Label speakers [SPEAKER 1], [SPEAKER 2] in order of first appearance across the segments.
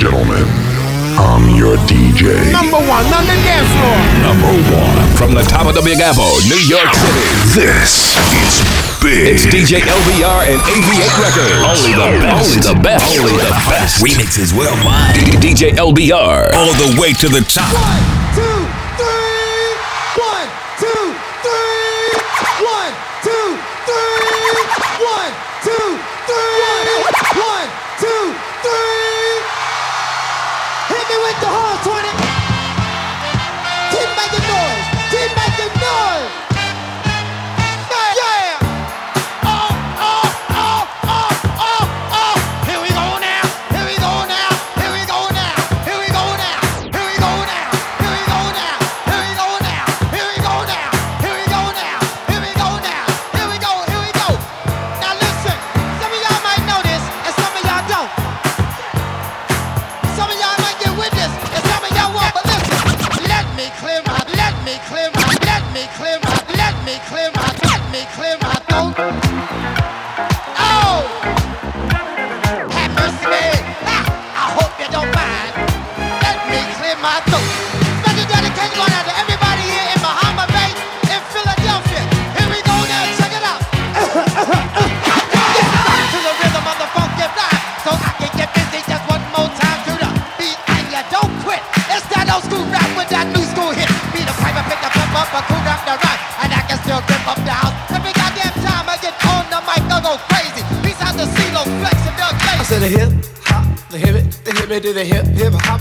[SPEAKER 1] gentlemen, I'm your DJ.
[SPEAKER 2] Number one on the dance floor.
[SPEAKER 3] Number one from the top of the Big Apple, New York City.
[SPEAKER 1] This is big.
[SPEAKER 3] It's DJ LBR and AV8 Records. Only the best. Only the best. Only the best.
[SPEAKER 4] Remixes worldwide.
[SPEAKER 3] DJ LBR.
[SPEAKER 4] All the way to the top.
[SPEAKER 2] One.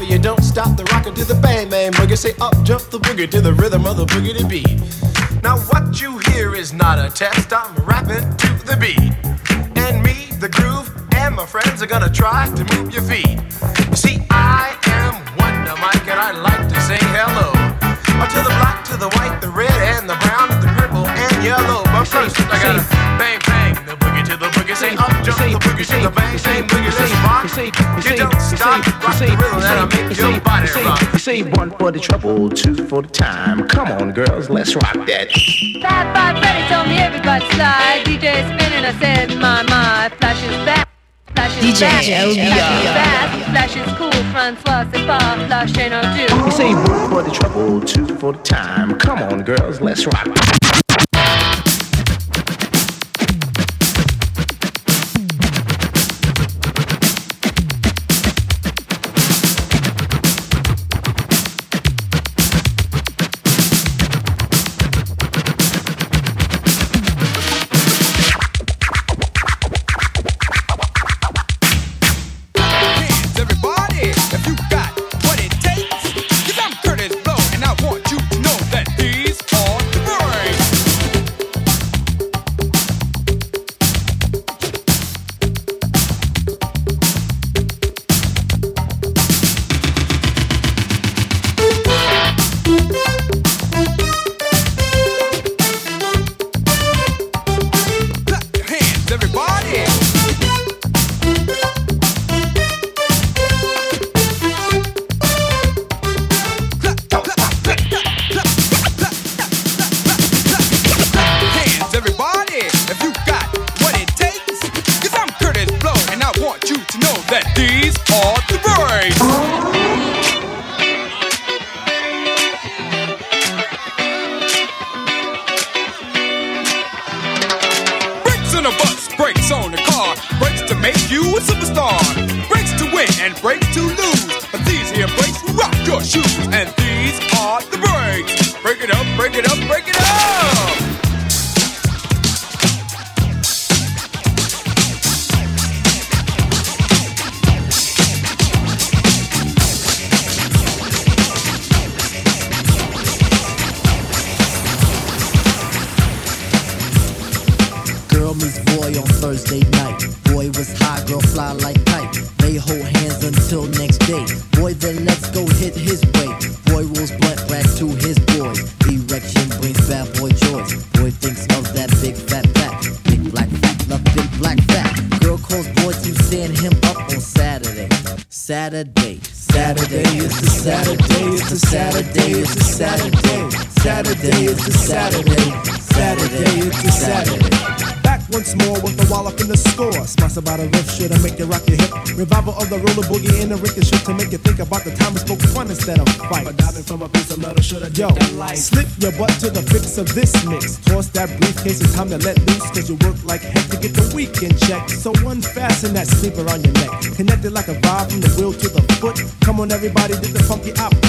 [SPEAKER 2] You don't
[SPEAKER 5] stop the rocker to the bang bang boogie. Say up jump the boogie to the rhythm of the boogity beat. Now what you hear is not a test. I'm rapping to the beat, and me, the groove, and my friends are gonna try to move your feet. You see, I am Wonder Mike, and I like to say hello uh, to the black, to the white, the red, and the brown, and the purple and yellow. But first, I gotta bang boogie, say up jump the boogie, shake the bang, say boogie, let's rock. You don't stop, rock the rhythm that'll make your body rock.
[SPEAKER 6] Say one for the trouble, two for the time. Come on, girls, let's rock that.
[SPEAKER 7] Bad Bad Freddy told me everybody slide. DJ spinning, I said my my flashes back.
[SPEAKER 8] DJ
[SPEAKER 7] Flash is cool, Francois, c'est pas flash ain't no do.
[SPEAKER 6] Say one for the trouble, two for the time. Come on, girls, let's rock.
[SPEAKER 9] of
[SPEAKER 8] this mix. Toss that briefcase, it's time to let loose. Cause you work like heck to get the weekend check. So unfasten that sleeper on your neck. Connected like a vibe from the wheel to the foot. Come on, everybody, get the funky out.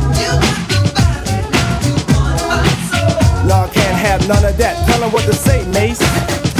[SPEAKER 8] none of that. Tell him what to say, Mace.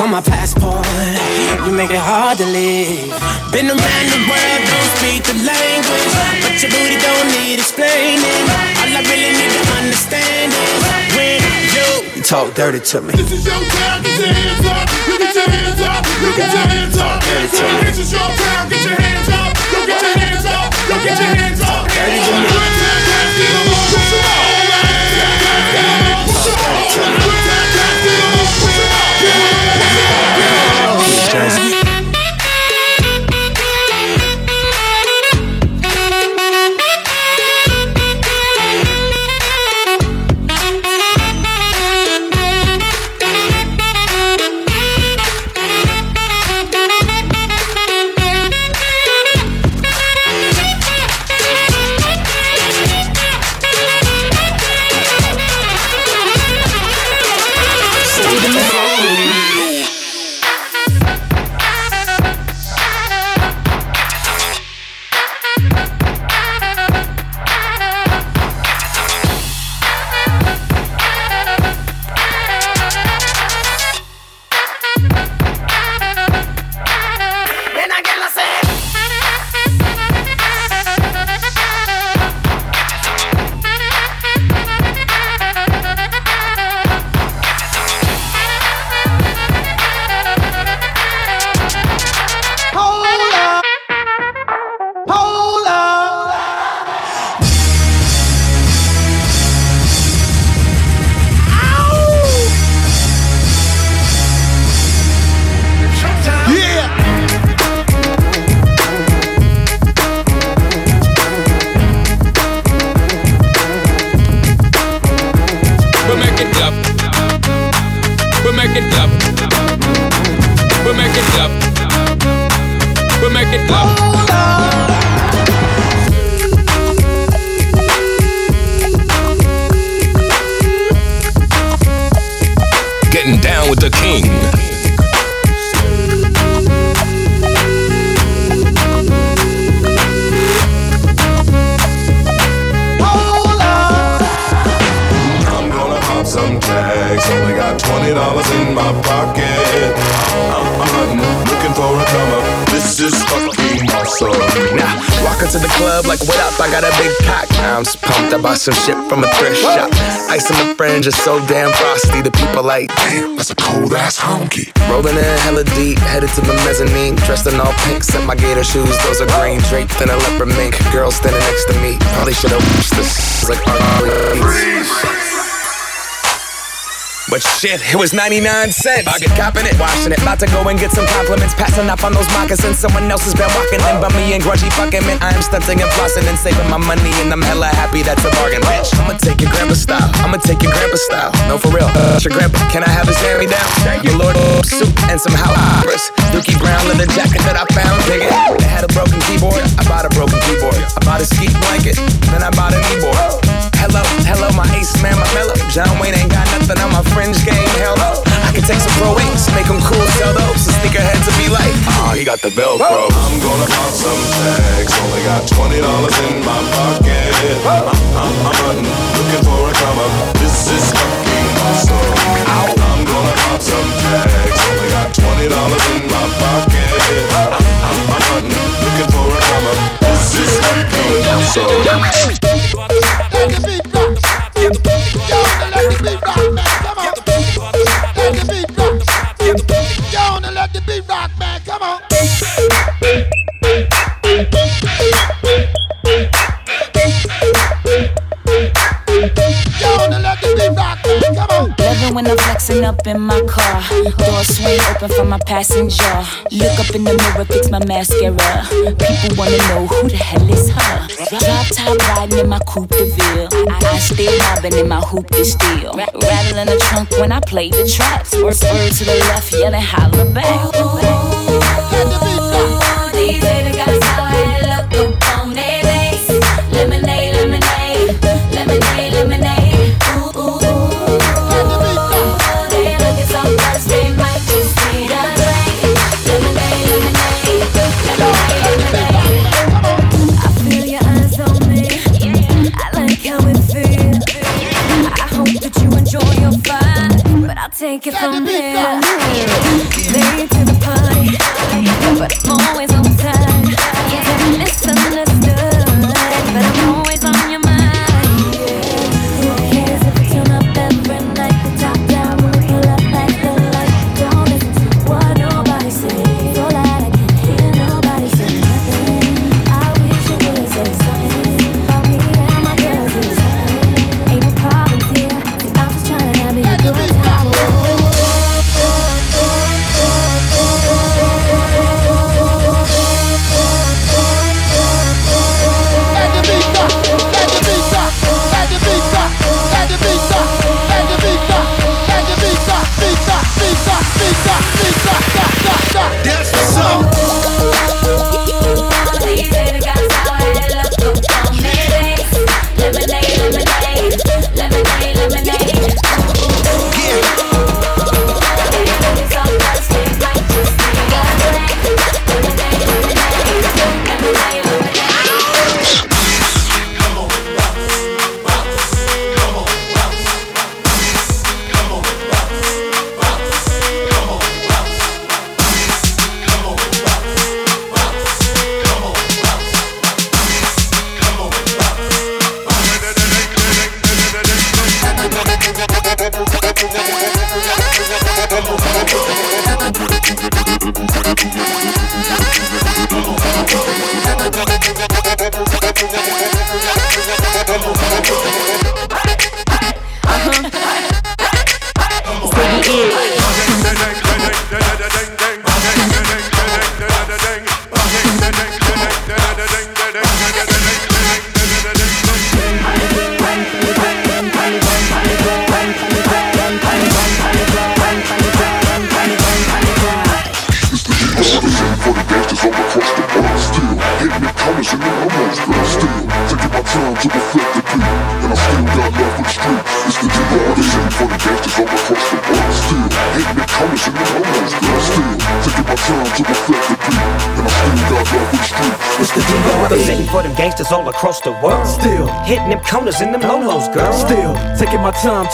[SPEAKER 10] on
[SPEAKER 11] my passport. You make it hard to leave. Been around the world, don't speak the language. But your booty don't need explaining. All I really need to understand is when you
[SPEAKER 12] Talk dirty to me.
[SPEAKER 2] This is your time, get your hands up. You get your hands up. You get your hands up.
[SPEAKER 12] Dirty to me.
[SPEAKER 2] This is your time, get your hands up. You get your hands up. You get your hands up.
[SPEAKER 12] Dirty to me.
[SPEAKER 2] Hold
[SPEAKER 1] in my pocket. I'm hunting, looking for a come up. This is fucking awesome.
[SPEAKER 13] Now, walk into the club like, what up? I got a big cock. I'm just pumped. I bought some shit from a thrift shop. Ice on the fringe is so damn frosty. The people like, damn, that's a cold ass honky. Rolling in hella deep, headed to the mezzanine. Dressed in all pink, set my gator shoes. Those are green draped in a leopard mink. Girl standing next to me. Probably should've watched this. Like, but shit, it was 99 cents. I get copping it, washing it. About to go and get some compliments. Passing up on those moccasins. Someone else has been walking in by me and grudgy fucking man. I am stunting and flossing and saving my money. And I'm hella happy that's a bargain, bitch. I'ma take your grandpa style. I'ma take your grandpa style. No, for real. Uh, your grandpa, can I have his hand me down? Your Lord suit and some house. Dookie brown leather jacket that I found. Dig it. It had a broken keyboard. I bought a broken keyboard. I bought a ski blanket. Then I bought a kneeboard. Hello, hello, my ace man, my mellow. John Wayne ain't got nothing on my fringe game. Hell no. I can Just make them cool, sell those, and sneakerheads will be like, ah, he got the Velcro.
[SPEAKER 1] I'm gonna pop some tags. Only got twenty dollars in my pocket. I'm, I'm, I'm hunting, looking for a come up. This is fucking awesome. I'm gonna pop some tags. Only got twenty dollars in my pocket. I'm, I'm, I'm hunting, looking for a come up. This is fucking awesome.
[SPEAKER 2] Let the beat rock, man. Come
[SPEAKER 14] Loving when I'm flexing up in my car. Door swing open for my passenger. Look up in the mirror, fix my mascara. People wanna know who the hell is her. Drop top riding in my coupe de ville. I, I stay mobbing in my hoop de steel. Ra- rattling the trunk when I play the traps. Word, to the left, yelling holla back. Oh, These take it from here. Late to the party, but I'm always on time.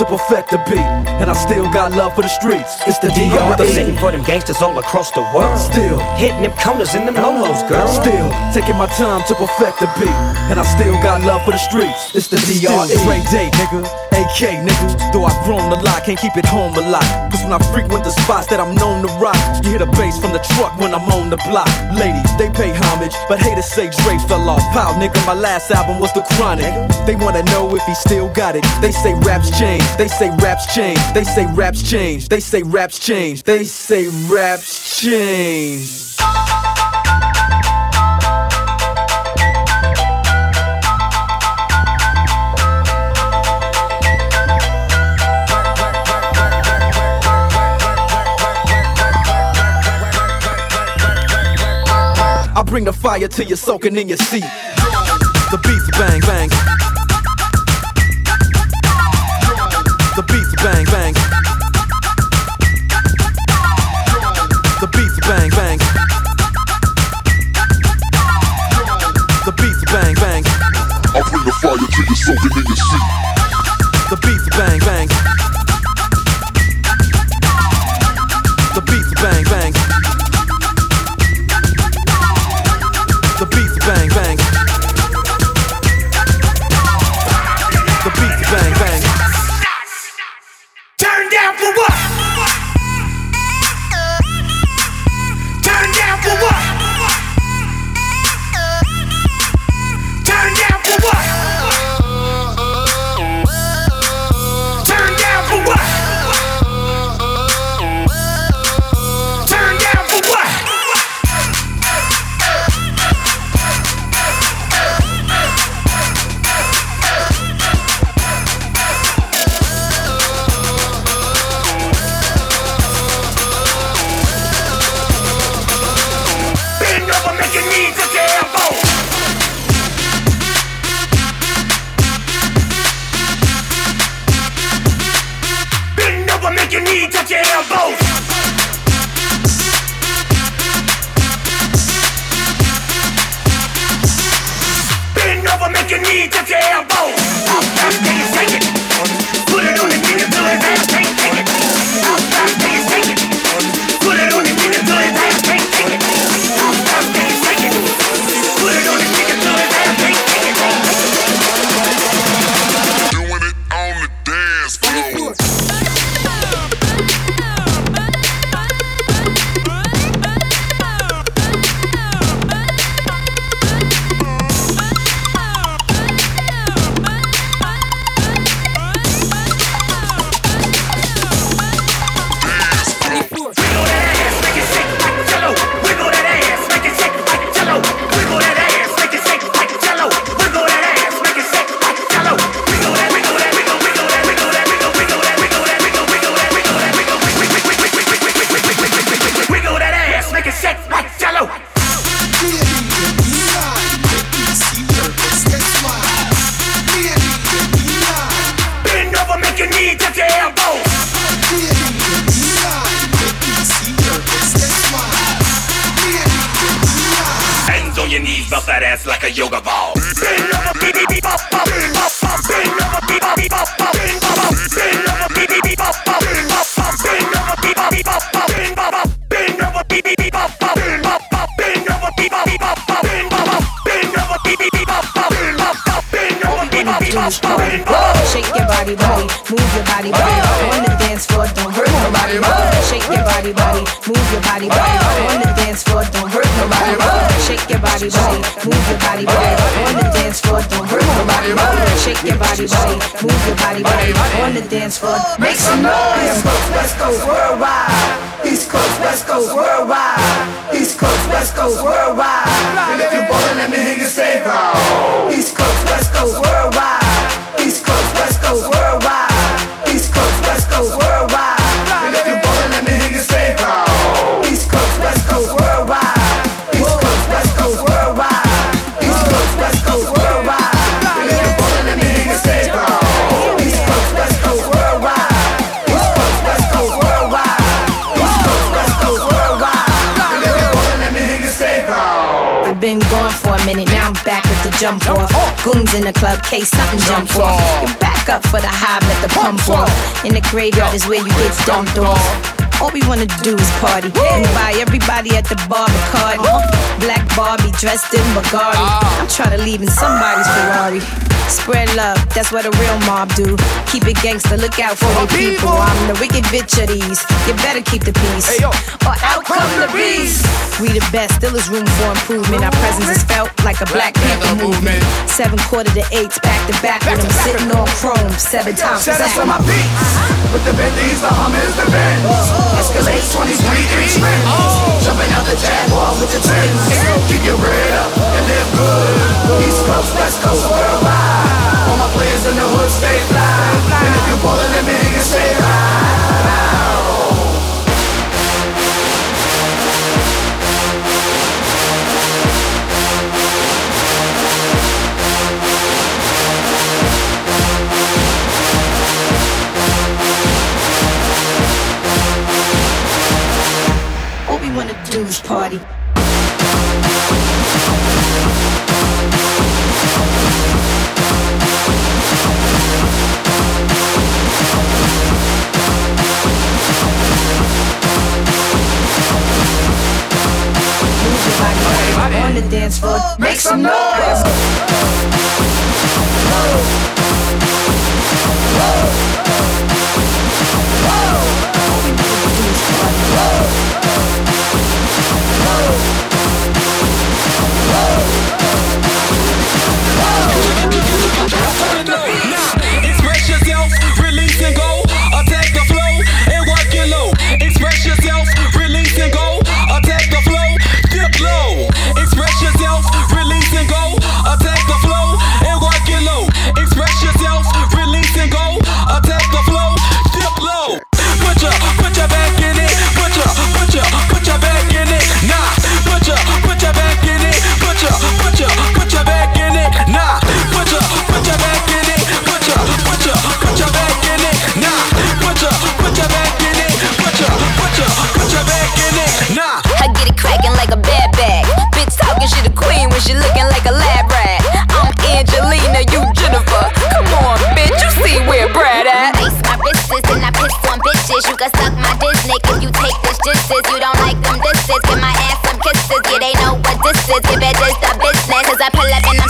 [SPEAKER 14] To
[SPEAKER 15] perfect the beat, and I still got love for the streets. It's the D.R.E.
[SPEAKER 16] for them gangsters all across the world.
[SPEAKER 15] Still
[SPEAKER 16] hitting them corners in them lolos, girl.
[SPEAKER 15] Still taking my time to perfect the beat, and I still got love for the streets. It's the
[SPEAKER 16] Still
[SPEAKER 15] D.R.E.
[SPEAKER 16] Dre
[SPEAKER 15] Day, nigga. AK, nigga. Though I've grown a lot, can't keep it home a lot. Cause when I frequent the spots that I'm known to rock, you hear the bass from the truck when I'm on the block. Ladies, they pay homage, but haters say Dre fell off. Pow, nigga, my last album was The Chronic. They wanna know if he still got it. They say raps change, they say raps change, they say raps change, they say raps change, they say raps change. Bring the fire till you're soaking in your seat. The beats bang bang. The beats bang bang.
[SPEAKER 17] Body, body, move your body, body. On the dance floor, make some noise.
[SPEAKER 2] East Coast, West Coast, worldwide. East Coast, West Coast, worldwide. East Coast, West Coast, worldwide.
[SPEAKER 17] Jump off. Goons in the club, case something jump off. You back up for the high, let the pump off. In the graveyard is where you get dumped off. All we wanna do is party and buy everybody at the bar Bacardi. Uh-huh. Black Barbie dressed in Bugatti. Ah. I'm trying to leave in somebody's Ferrari. Spread love, that's what a real mob do. Keep it gangster, look out for the people. I'm the wicked bitch of these. You better keep the peace, or out come the beast. We the best, still is room for improvement. Our presence is felt like a black Panther movement. Seven quarter to eights, back to back with them sitting on chrome. Seven times
[SPEAKER 2] out
[SPEAKER 17] exact.
[SPEAKER 2] to my beats. With the Bentleys, the Hummers, the Benz. Escalade 23 inch rims. Jumping out the Jaguar with the tins. Keep your bread up and live good. East Coast, West Coast, worldwide. All my players in the hood stay fly. And if you ballin', let me
[SPEAKER 17] is party. On the dance floor, make some noise.
[SPEAKER 18] Express
[SPEAKER 19] just a business. As I pull up and I'm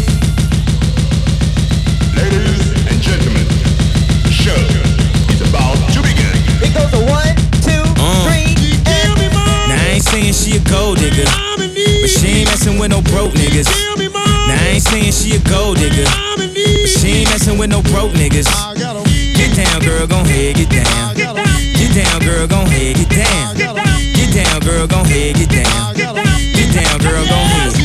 [SPEAKER 20] she a gold digger. But she ain't messing with no broke niggas. Now I ain't saying she a gold digger. But she ain't messing with no broke niggas. Get down, girl, gon' head, get down. Get down, girl, gon' head, get down. Get down, girl, gon' head, get down. Get down, girl, gon' head.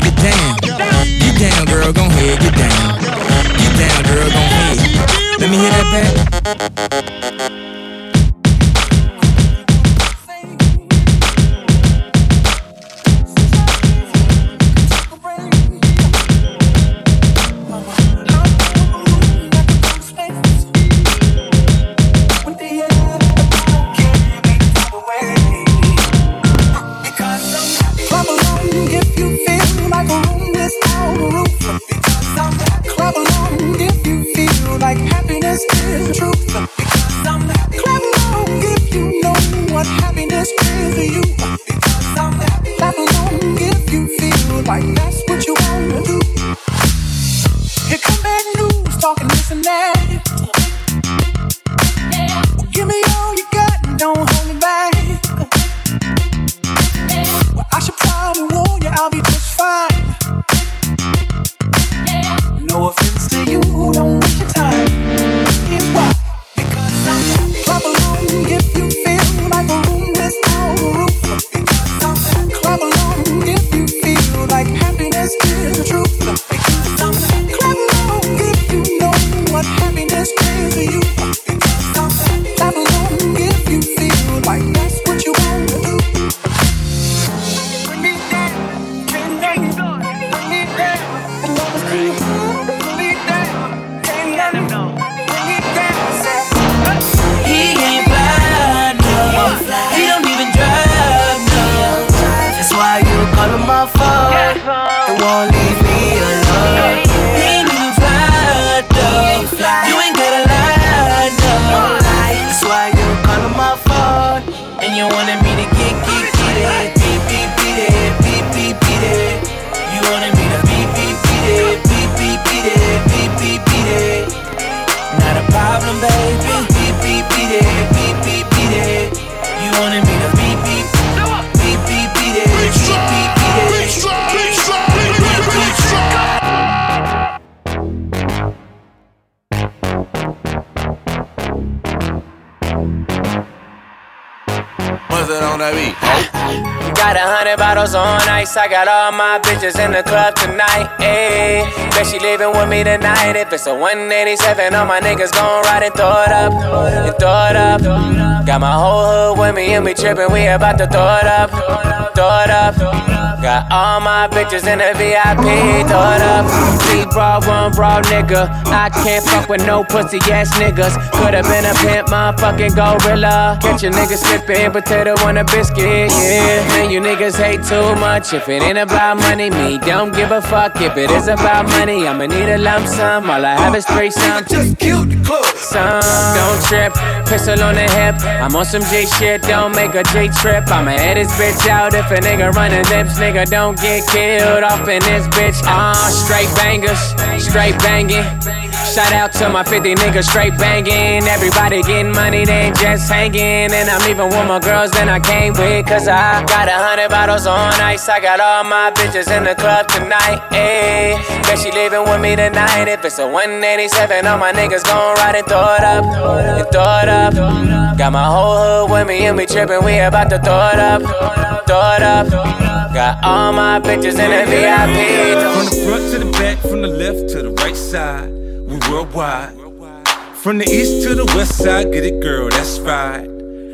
[SPEAKER 20] head, get down. Get down, girl, gon' head, get down. Get down, girl, gon' head. Let me hear
[SPEAKER 12] that back.
[SPEAKER 21] 100 bottles on ice. I got all my bitches in the club tonight. Ayy, bet she leaving with me tonight. If it's a 187, all my niggas gon' ride and throw it up. And throw it up. Got my whole hood with me and we trippin'. We about to throw it up. Throw it up. Got all my bitches in the VIP, it up. Three bra, one bra, nigga. I can't fuck with no pussy ass niggas. Could've been a pimp, motherfucking gorilla. Get your niggas slippin', potato on a biscuit, yeah. Man, you niggas hate too much. If it ain't about money, me don't give a fuck. If it is about money, I'ma need a lump sum. All I have is three sums. Just killed the club. Some don't trip, pistol on the hip. I'm on some J shit, don't make a J trip. I'ma head this bitch out if a nigga running lips. Nigga don't get killed off in this bitch. Ah, straight bangers, straight banging. Shout out to my 50 niggas straight banging. Everybody getting money, they ain't just hanging. And I'm leaving with more girls than I came with. Cause I got a hundred bottles on ice. I got all my bitches in the club tonight. Ayy, bet she leaving with me tonight. If it's a 187, all my niggas gon' ride and throw it up. And throw it up. Got my whole hood with me and we trippin'. We about to throw it up. Throw it up. Got all my bitches in the VIP.
[SPEAKER 18] From the front to the back, from the left to the right side, we worldwide. From the east to the west side, get it, girl, that's right.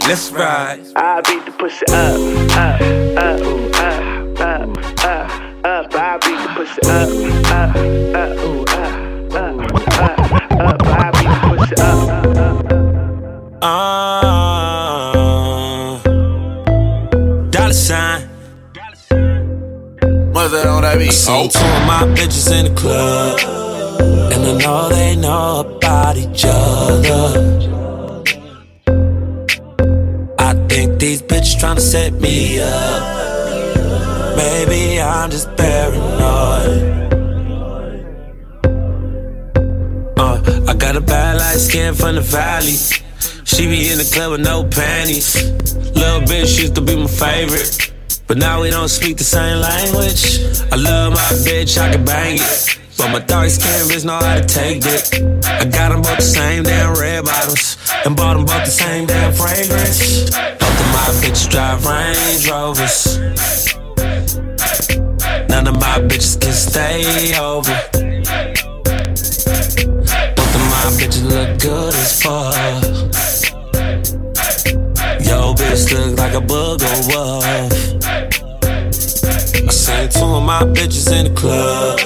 [SPEAKER 18] Let's ride.
[SPEAKER 22] I beat the pussy up, up, up, ooh, up, up, up, up. I beat the pussy up, up, up, ooh, up, up, up, up. I beat the pussy up.
[SPEAKER 18] Uh,
[SPEAKER 23] That on that beat?
[SPEAKER 18] Seen two of my bitches in the club, and I know they know about each other. I think these bitches tryna set me up. Maybe I'm just paranoid. Uh, I got a bad light skin from the valley. She be in the club with no panties. Little bitch used to be my favorite. But now we don't speak the same language. I love my bitch, I can bang it. But my dark skin bitch know how to take it. I got them both the same damn red bottles. And bought them both the same damn fragrance. Both of my bitches drive Range Rovers. None of my bitches can stay over. Both of my bitches look good as fuck. Yo, bitch look like a booger wolf. I seen two of my bitches in the club,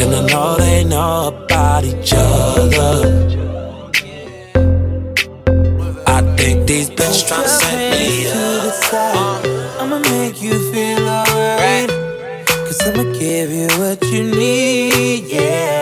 [SPEAKER 18] and I know they know about each other. I think these bitches tryna set me up.
[SPEAKER 24] I'ma make you feel alright. Cause I'ma give you what you need, yeah.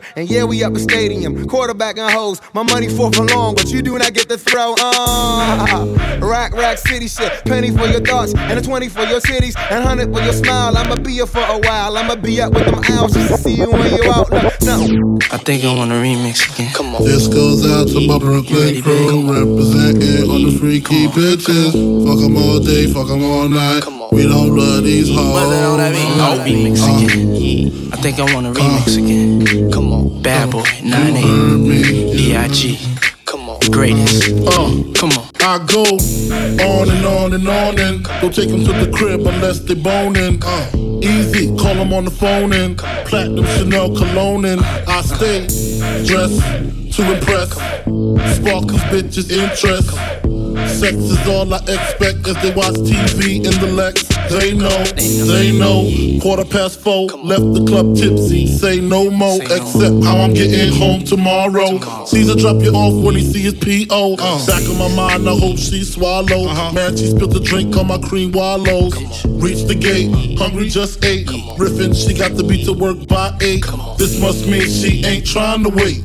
[SPEAKER 25] get to go. And yeah, we up a stadium, quarterback and hoes. My money fourth and long, but you do not get to throw. Uh, rack, rack, city shit. Penny for your thoughts, and a 20 for your cities, and 100 for your smile. I'ma be here for a while. I'ma be up with them owls just to see you when you out. No, no.
[SPEAKER 26] I think I want to remix again. Come on.
[SPEAKER 27] This goes out to my Brooklyn crew, representing on the freaky bitches. Fuck 'em all day, fuck 'em all night. We don't love these hoes.
[SPEAKER 26] I'll remix again. I think I want to remix again. Come on. Bad boy, 9-8. B.I.G. Come on. Greatest.
[SPEAKER 27] Uh,
[SPEAKER 26] come on.
[SPEAKER 27] I go on and on and on and don't take 'em to the crib unless they boning. Uh, easy, call 'em on the phone and platinum Chanel cologne and I stay dressed to impress. Spark these bitches' interest. Sex is all I expect as they watch TV in the Lex. They know, they know. Quarter past four, left the club tipsy. Say no more, except how I'm getting home tomorrow. Caesar drop you off when he see his P.O. Back of my mind, I hope she swallow. Man, she spilled the drink on my cream wallows. Reach the gate, hungry just ate. Riffin', she got to be to work by eight. This must mean she ain't trying to wait.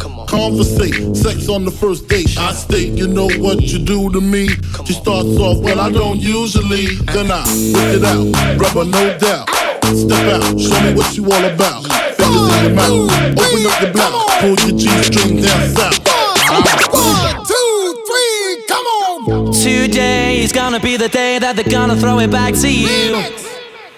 [SPEAKER 27] Conversate, sex on the first date. I state, you know what you do to me. She starts off, well, I don't usually. Then I whip it out, rubber, no doubt. Step out, show me what you all about. Fingers in your mouth, open up your blouse, pull your G-string down south.
[SPEAKER 2] One, two, three, come on.
[SPEAKER 28] Today is gonna be the day that they're gonna throw it back to you.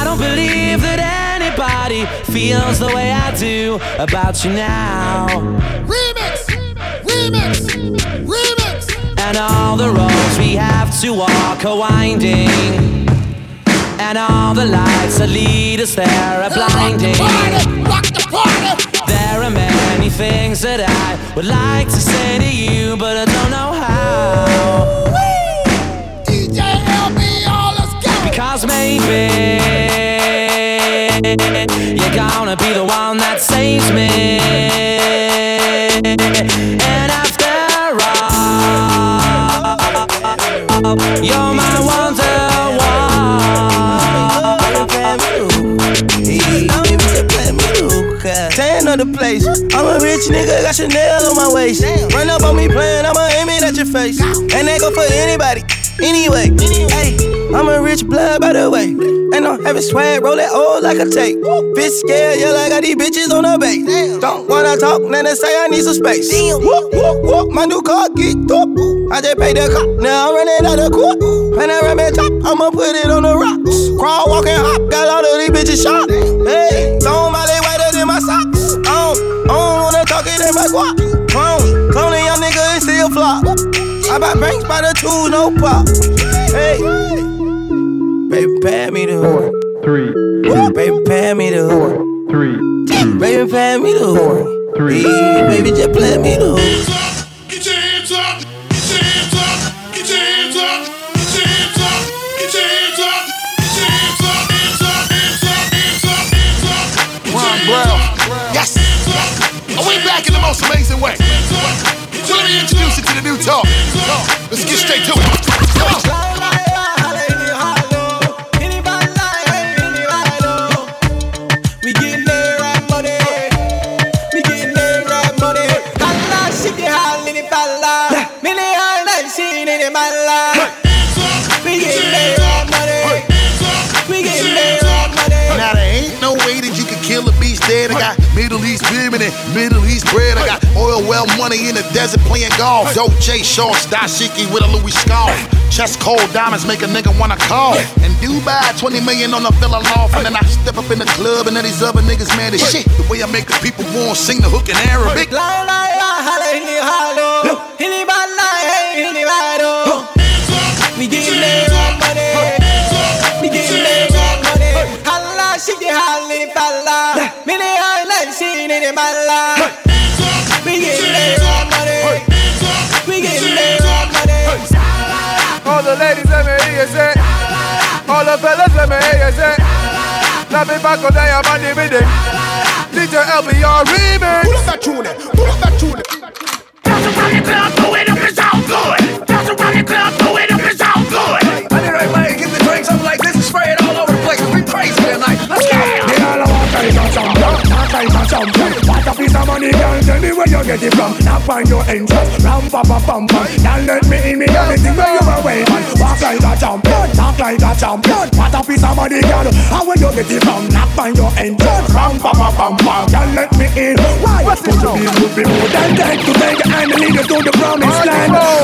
[SPEAKER 28] I don't believe that anybody feels the way I do about you now.
[SPEAKER 2] Remix, remix, remix.
[SPEAKER 28] And all the roads we have to walk are winding. And all the lights that lead us there are blinding. Party, rock the party. There are many things that I would like to say to you, but I don't know how. Because maybe you're gonna be the one that saves me. And after all, you're my
[SPEAKER 25] Tan of the place. I'm a rich nigga, got Chanel on my waist. Run up on me playing, I'ma aim it at your face. And that go for anybody, anyway. Hey, I'm a rich blood by the way. And I'm having swag, roll that old like a tape. Bitch scared, yeah, like I got these bitches on the base. Don't wanna talk, then they say I need some space. Whoop, whoop, whoop, my new car geeked up. I just paid the cop, now I'm running out of court. And I ram top, I'ma put it on the rocks. Crawl, walk, and hop, got all of these bitches shot. Hey, somebody whiter than my socks. I don't, I don't wanna talk it in my guap. I buy banks by the tools, no pop. Hey, baby, pay me the four, three, baby, pay me the four, three, baby, pay me the four, three, baby, just play me the hook.
[SPEAKER 12] Get your hands up, get your hands up, get your hands up, get your hands up, get your hands up, hands up, hands up, hands up, hands up, hands up.
[SPEAKER 2] Ron Brown. Yes. And we back in the most amazing way. Let me introduce you to the new talk. Let's get straight to it.
[SPEAKER 29] Oil money in the desert playing golf. Dolce shorts, dashiki with a Louis scarf. Chest cold diamonds make a nigga wanna call. And Dubai, 20 million on the villa loft. And then I step up in the club and then these other niggas mad as shit. The way I make the people want sing the hook in Arabic.
[SPEAKER 25] La la la, hala hili halo. Hili bala, hey, hili bado. We get that money. We get that money. Hala, shiki, hali, falla. Me the all night
[SPEAKER 2] All the fellas let me hear you say. Now be back on there, body with it. DJ LBR remix. Pull up that tune, pull up that tune.
[SPEAKER 30] Bounce around the club, throw it up, it's all good. Bounce around the club, throw it up, it's all good.
[SPEAKER 31] I did right way, get the drinks up like this and spray it all over the place. We crazy tonight. Let's go.
[SPEAKER 32] Me all I want is a champion, not like a champion. What a piece of money, girl, tell me where you get it from. Now find your entrance, ram pa pa pam pam. Girl, let me in, me the where you are waving. Walk like a champion, talk like a champion. What a piece of money, girl, how where you get it from? Now find your entrance, ram pa pa pam pam. Girl, let me in. Why? Put the bill would be more than that to take and lead you to the promised land.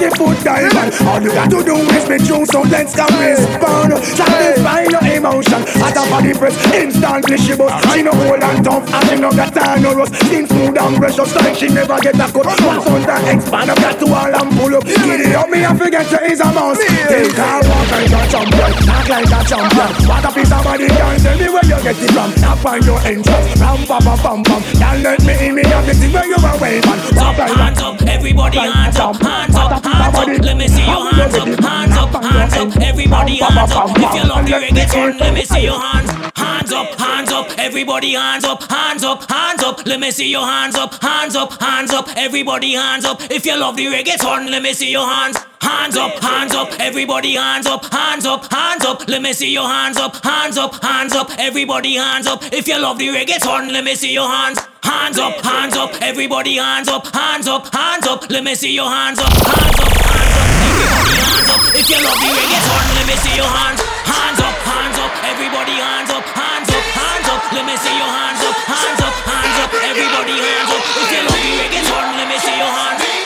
[SPEAKER 32] With 20 foot diamond, all you got to do is be true, so let's go respond. Satisfy your emotion. At a body press, instantly she bust. She no hold and tough, and she no got time no rust. Skin smooth and precious, like she never get a cut. Once on that expand, I got to all and pull up. Get it up, me and forget you is a mouse. Think I walk like a champion, act like a champion. What a piece of body, girl, tell me where you get it from. Now find your entrance, ram pa pa pam pam. Girl, let me in, me have the thing where you are waving. A
[SPEAKER 28] Hands up, everybody hands up, hands up, hands up. Let me see your hands up, hands up, hands up. Everybody hands up. If you love the reggaeton, let me see your hands. Hands up, hands up, everybody hands up, hands up, hands up. Let me see your hands up, hands up, hands up. Everybody hands up. If you love the reggaeton, let me see your hands. Hands up, hands up, everybody hands up, hands up, hands up. Let me see your hands up, hands up, hands up. Everybody hands up. If you love the reggaeton, let me see your hands. Hands up, hands up, everybody hands up, hands up, hands up. Let me see your hands up, hands up, hands up. Everybody hands up. If you love the reggaeton, let me see your hands. Hands up, hands up, everybody hands up, hands up, hands up. Let me see your hands up, hands up, hands up. Everybody hands up. If you love the reggaeton, let me see your hands.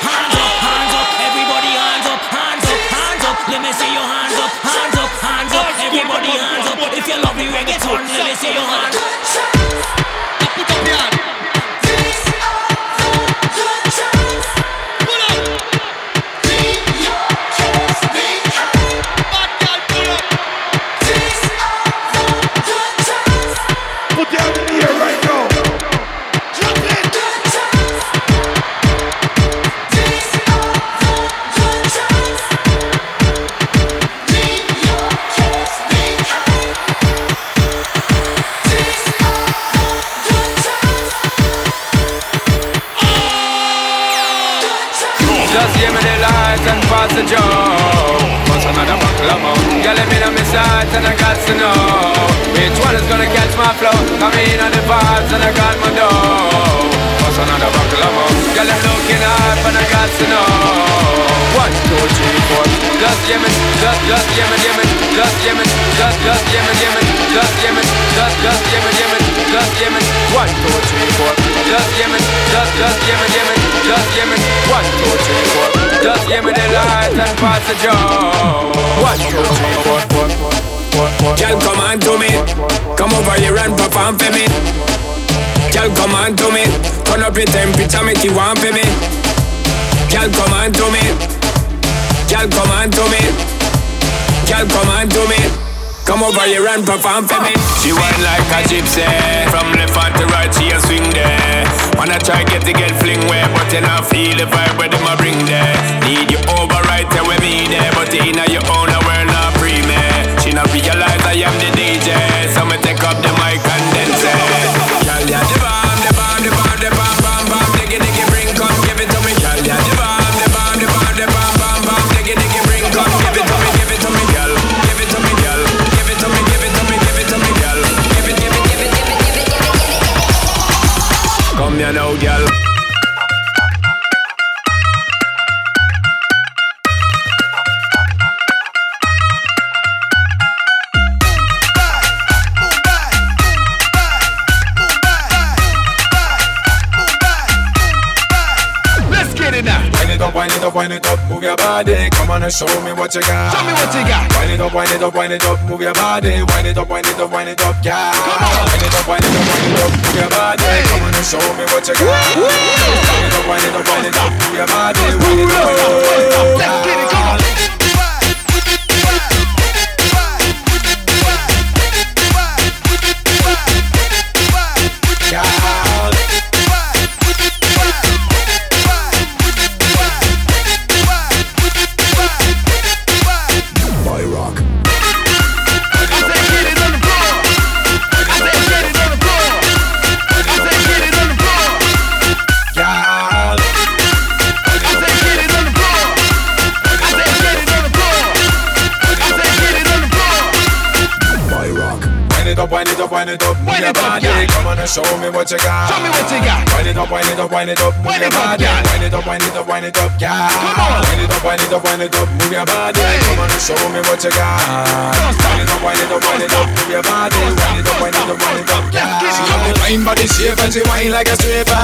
[SPEAKER 28] Me see your hands up, hands up, hands up. Everybody hands up. If you love the reggaeton, let me see your hands.
[SPEAKER 30] Put up your hand.
[SPEAKER 32] The
[SPEAKER 21] joe. What's another buckle more? Girl, me know my sight and I got to know Which one is gonna catch my flow? Come in on the vibes and I got my dough. What's another buckle of more? Girl, I'm looking up and I got to know. One, two, three, four. Just me, just, just give me Just me, just, just give me Just me, just, just give me Just me, one, two, three, four. Just me, just, just give me Just me, one, two, three, four. Just me the light and pass the joe One, two, three, four, four, four
[SPEAKER 18] Girl, come on to me. Come over here and perform for me. Girl, come on to me. Turn up your temperature, make you want for me. Girl, come on to me. Girl, come on to me. Girl, come on to me. Come over here and perform for me. She whine like a gypsy. From left hand to right, she a swing there. Wanna try get to get fling where, but you not feel the vibe where them a bring there. Need you over right there with me there, but you in your own world not free me. She not realize I am the DJ, it now.
[SPEAKER 1] Wind it up, wind it up, wind it up, move your body. Come on and show me what you got.
[SPEAKER 33] Show me what you got.
[SPEAKER 1] Wind it up, wind it up, wind it up, move your body. Wind it up, wind it up, wind it up, yeah. Wind it up, wind it up, wind it up, move your body. Come on and show me what you got. Wind it up, wind it up, wind it up, move your body. Wind it up, wind it up, wind it up, yeah.
[SPEAKER 33] Get it, come on.
[SPEAKER 1] Show me what you got.
[SPEAKER 33] Show me what you got.
[SPEAKER 1] Wind it up, wind it up, wind it up, move your
[SPEAKER 33] it up,
[SPEAKER 1] body. Wind it up, wind it up, wind it up, yeah.
[SPEAKER 33] Come on.
[SPEAKER 1] Wind it up, wind it up, wind it up, move your body. Come on show me what you got. Wind it up, wind it up, wind it up, move your body. Wind it up, wind it up, wind it up, yeah. She got the fine body shape and she whine like a stripper.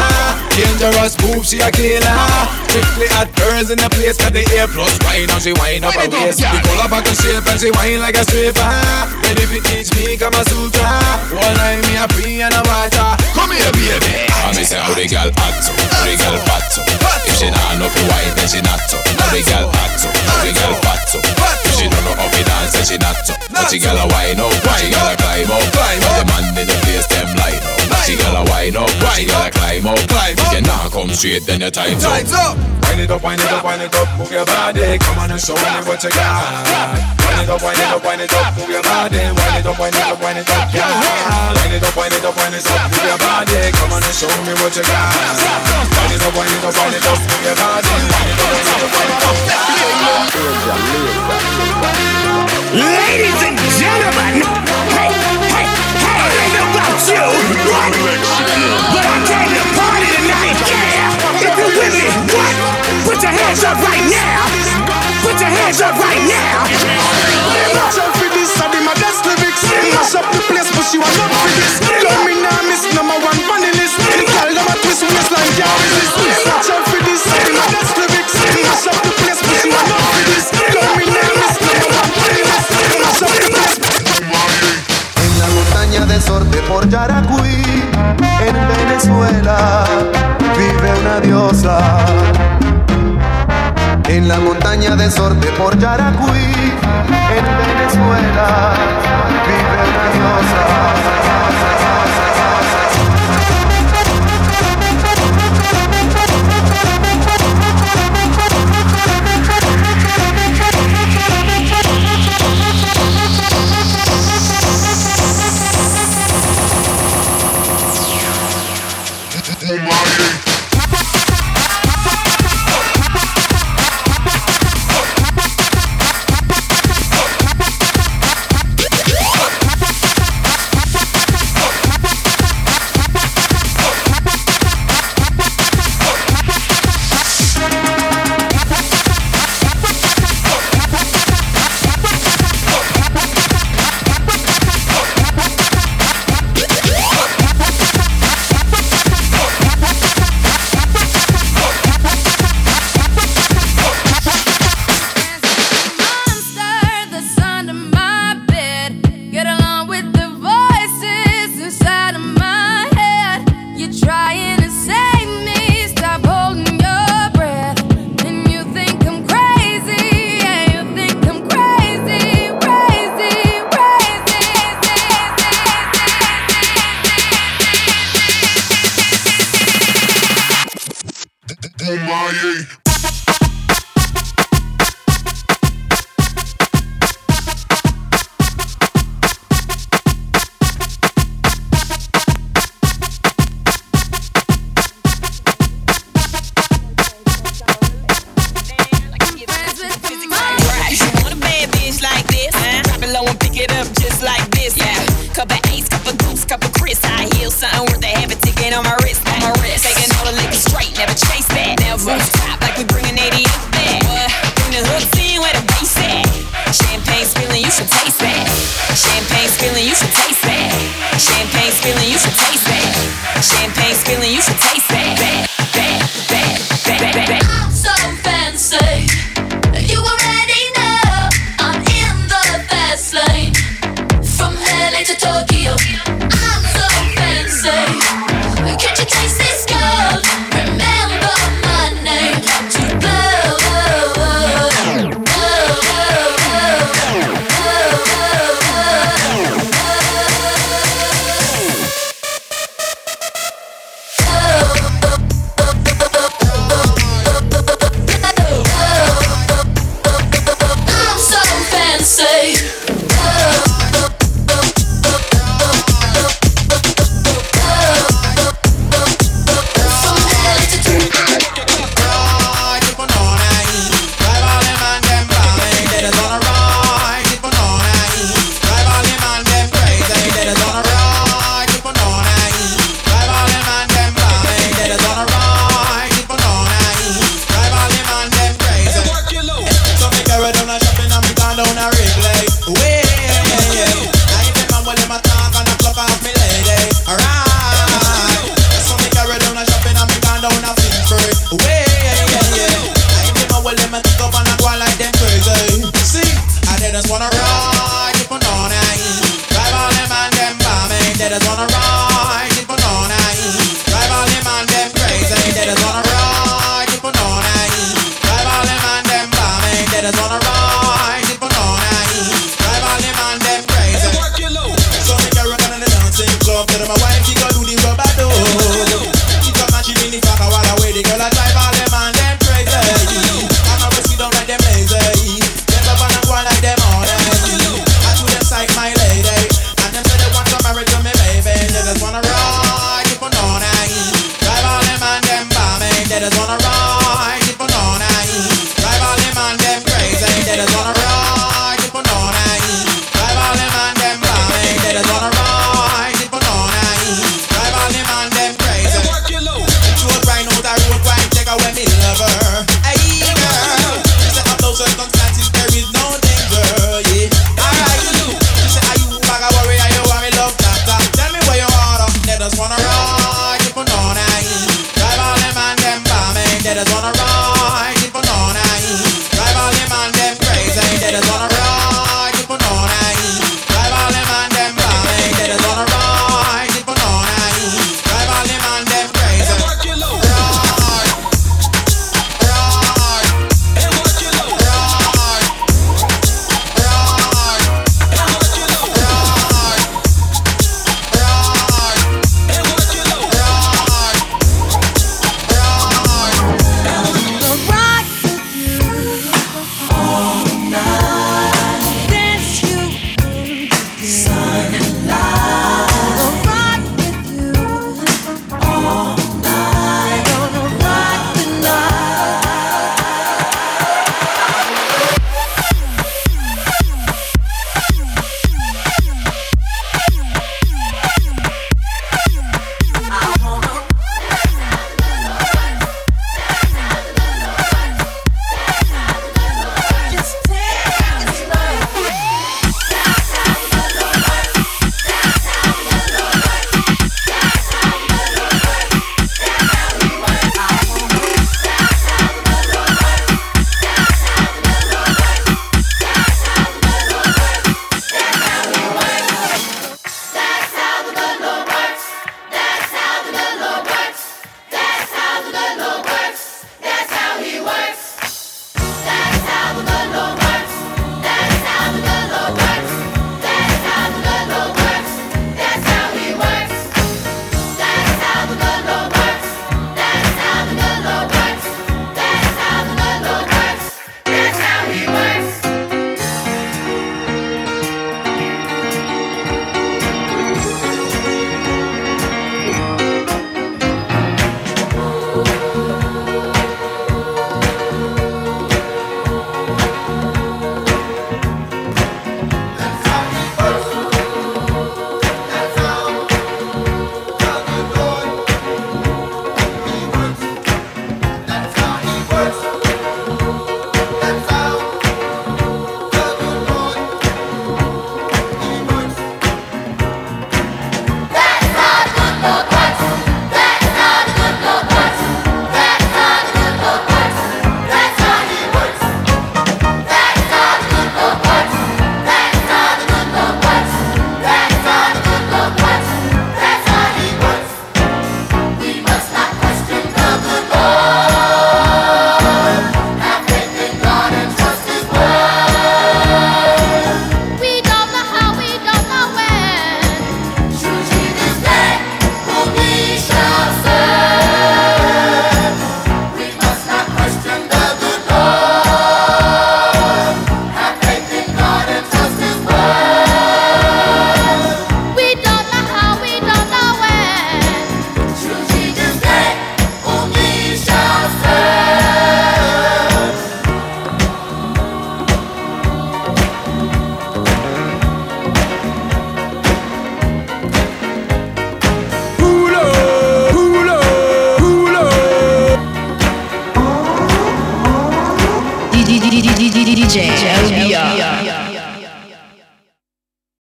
[SPEAKER 1] Dangerous move, she a killer. Strictly hot girls in the place got the A plus wine and she whine up her
[SPEAKER 33] up,
[SPEAKER 1] waist.
[SPEAKER 33] yeah.
[SPEAKER 1] The color back and shape and she whine like a stripper. Ready fi teach me Kama Sutra. One night me a free and a water. Come here, baby.
[SPEAKER 34] I me say how the girl hot so, how the girl fat so. If she not know fi wine, then she not so. How the girl hot so, how the girl fat so. If she don't know how fi dance, then she not so. But she girl a wine up, she girl a climb up. The man in the place them line up. She girl a wine up, she girl a climb up. If you not come straight, then your up.
[SPEAKER 1] Time's up. Wind it up, wind it up, wind it up, move your body. Come on and show me what you got. Wind it up, wind it up, wind it up, move your body. Wind it up, wind it up, wind it up, yeah. Wind it up, wind it up, wind it up, move your body. Come on and show me what you got. Wind it up, wind it up, wind it up, move your body. Wind it up.
[SPEAKER 35] Ladies and gentlemen, hey, hey, hey, I don't know about you? But I came to party tonight, yeah. If you're with me, what? Put your hands up right now. Put your hands up right now.
[SPEAKER 30] Watch out for this, I did my best lyrics. Mash up the place, but for this. Love me now, miss number one funny list. The girl a twist waistline, can't resist. Watch out for this, I did my best lyrics. Mash up the place, but she want up for this. Love me now, miss number one funny list. Mash up the place.
[SPEAKER 36] En la montaña de Sorte por Yaracuy, en Venezuela, vive una diosa. En la montaña de Sorte por Yaracuy, en Venezuela, vive una diosa.